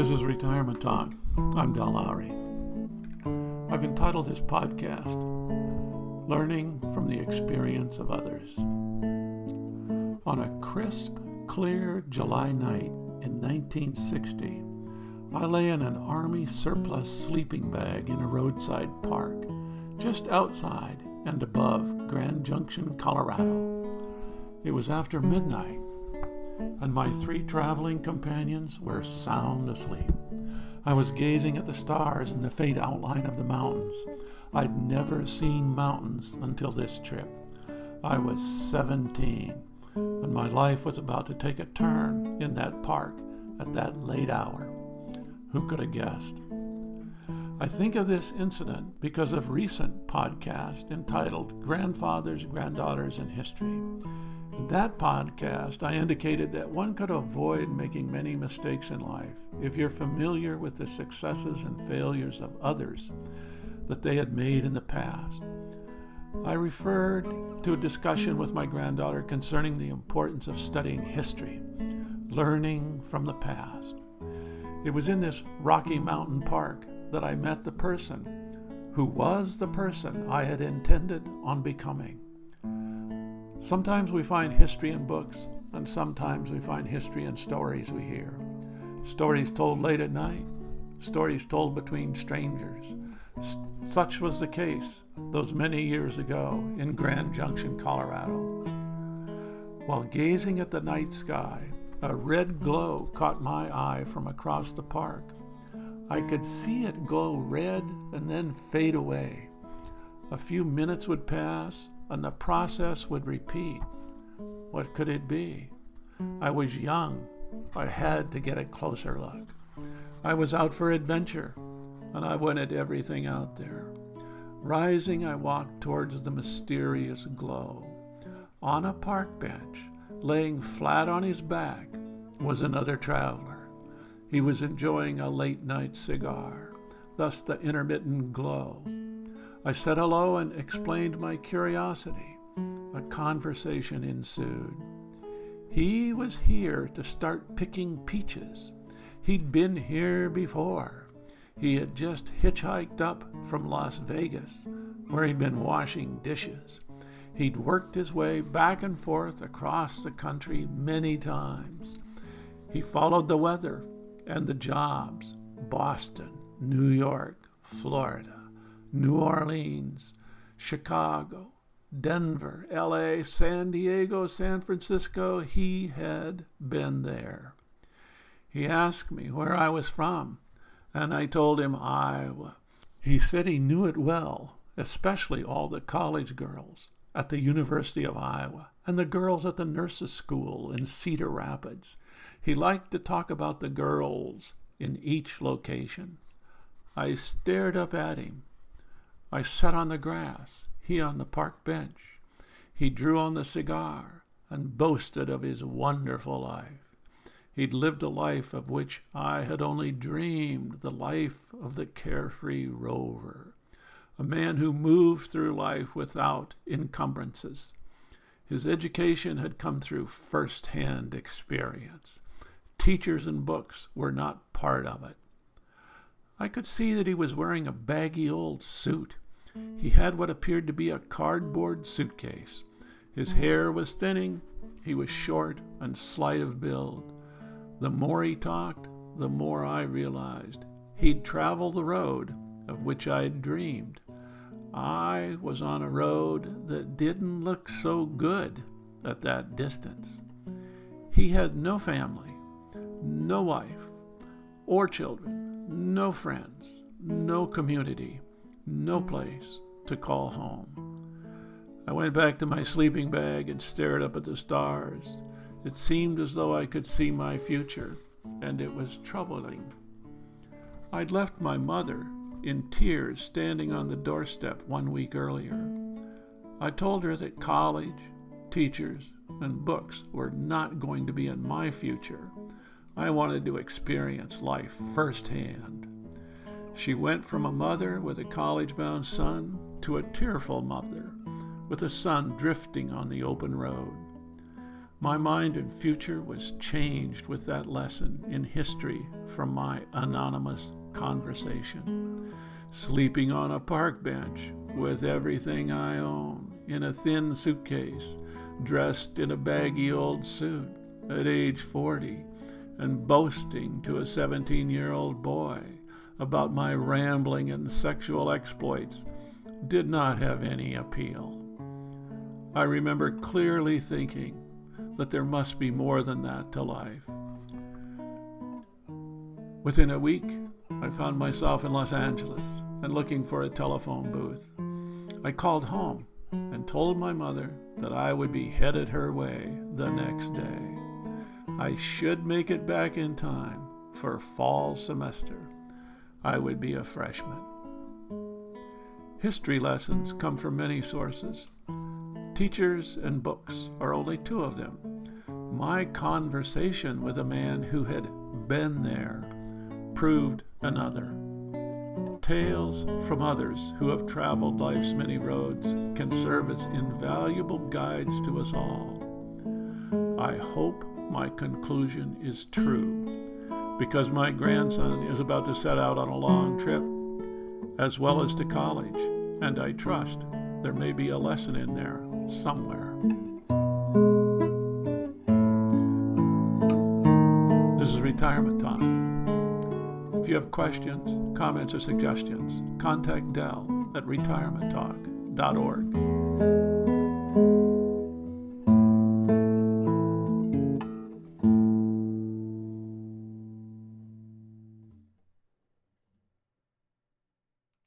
This is Retirement Talk. I'm Del Lowry. I've entitled this podcast Learning from the Experience of Others. On a crisp, clear July night in 1960, I lay in an Army surplus sleeping bag in a roadside park just outside and above Grand Junction, Colorado. It was after midnight and my three traveling companions were sound asleep. I was gazing at the stars and the faint outline of the mountains. I'd never seen mountains until this trip. I was 17, and my life was about to take a turn in that park at that late hour. Who could have guessed? I think of this incident because of recent podcast entitled Grandfathers, Granddaughters, and History. That podcast, I indicated that one could avoid making many mistakes in life if you're familiar with the successes and failures of others that they had made in the past. I referred to a discussion with my granddaughter concerning the importance of studying history, learning from the past. It was in this Rocky Mountain Park that I met the person who was the person I had intended on becoming. Sometimes we find history in books, and sometimes we find history in stories we hear. Stories told late at night, stories told between strangers. Such was the case those many years ago in Grand Junction, Colorado. While gazing at the night sky, a red glow caught my eye from across the park. I could see it glow red and then fade away. A few minutes would pass, and the process would repeat. What could it be? I was young. I had to get a closer look. I was out for adventure, and I wanted everything out there. Rising, I walked towards the mysterious glow. On a park bench, laying flat on his back, was another traveler. He was enjoying a late night cigar, thus the intermittent glow. I said hello and explained my curiosity. A conversation ensued. He was here to start picking peaches. He'd been here before. He had just hitchhiked up from Las Vegas, where he'd been washing dishes. He'd worked his way back and forth across the country many times. He followed the weather and the jobs Boston, New York, Florida. New Orleans, Chicago, Denver, LA, San Diego, San Francisco. He had been there. He asked me where I was from, and I told him Iowa. He said he knew it well, especially all the college girls at the University of Iowa and the girls at the nurses' school in Cedar Rapids. He liked to talk about the girls in each location. I stared up at him I sat on the grass, he on the park bench. He drew on the cigar and boasted of his wonderful life. He'd lived a life of which I had only dreamed the life of the carefree rover, a man who moved through life without encumbrances. His education had come through first hand experience. Teachers and books were not part of it. I could see that he was wearing a baggy old suit. He had what appeared to be a cardboard suitcase. His hair was thinning. He was short and slight of build. The more he talked, the more I realized he'd travel the road of which I'd dreamed. I was on a road that didn't look so good at that distance. He had no family, no wife, or children no friends, no community, no place to call home. I went back to my sleeping bag and stared up at the stars. It seemed as though I could see my future, and it was troubling. I'd left my mother in tears standing on the doorstep one week earlier. I told her that college, teachers, and books were not going to be in my future I wanted to experience life firsthand. She went from a mother with a college bound son to a tearful mother with a son drifting on the open road. My mind and future was changed with that lesson in history from my anonymous conversation. Sleeping on a park bench with everything I own in a thin suitcase, dressed in a baggy old suit at age 40, and boasting to a 17 year old boy about my rambling and sexual exploits did not have any appeal. I remember clearly thinking, that there must be more than that to life. Within a week, I found myself in Los Angeles and looking for a telephone booth. I called home and told my mother that I would be headed her way the next day. I should make it back in time for fall semester. I would be a freshman. History lessons come from many sources. Teachers and books are only two of them. My conversation with a man who had been there proved another. Tales from others who have traveled life's many roads can serve as invaluable guides to us all. I hope my conclusion is true because my grandson is about to set out on a long trip as well as to college, and I trust there may be a lesson in there somewhere. This is Retirement Talk. If you have questions, comments, or suggestions, contact Del at retirementtalk.org.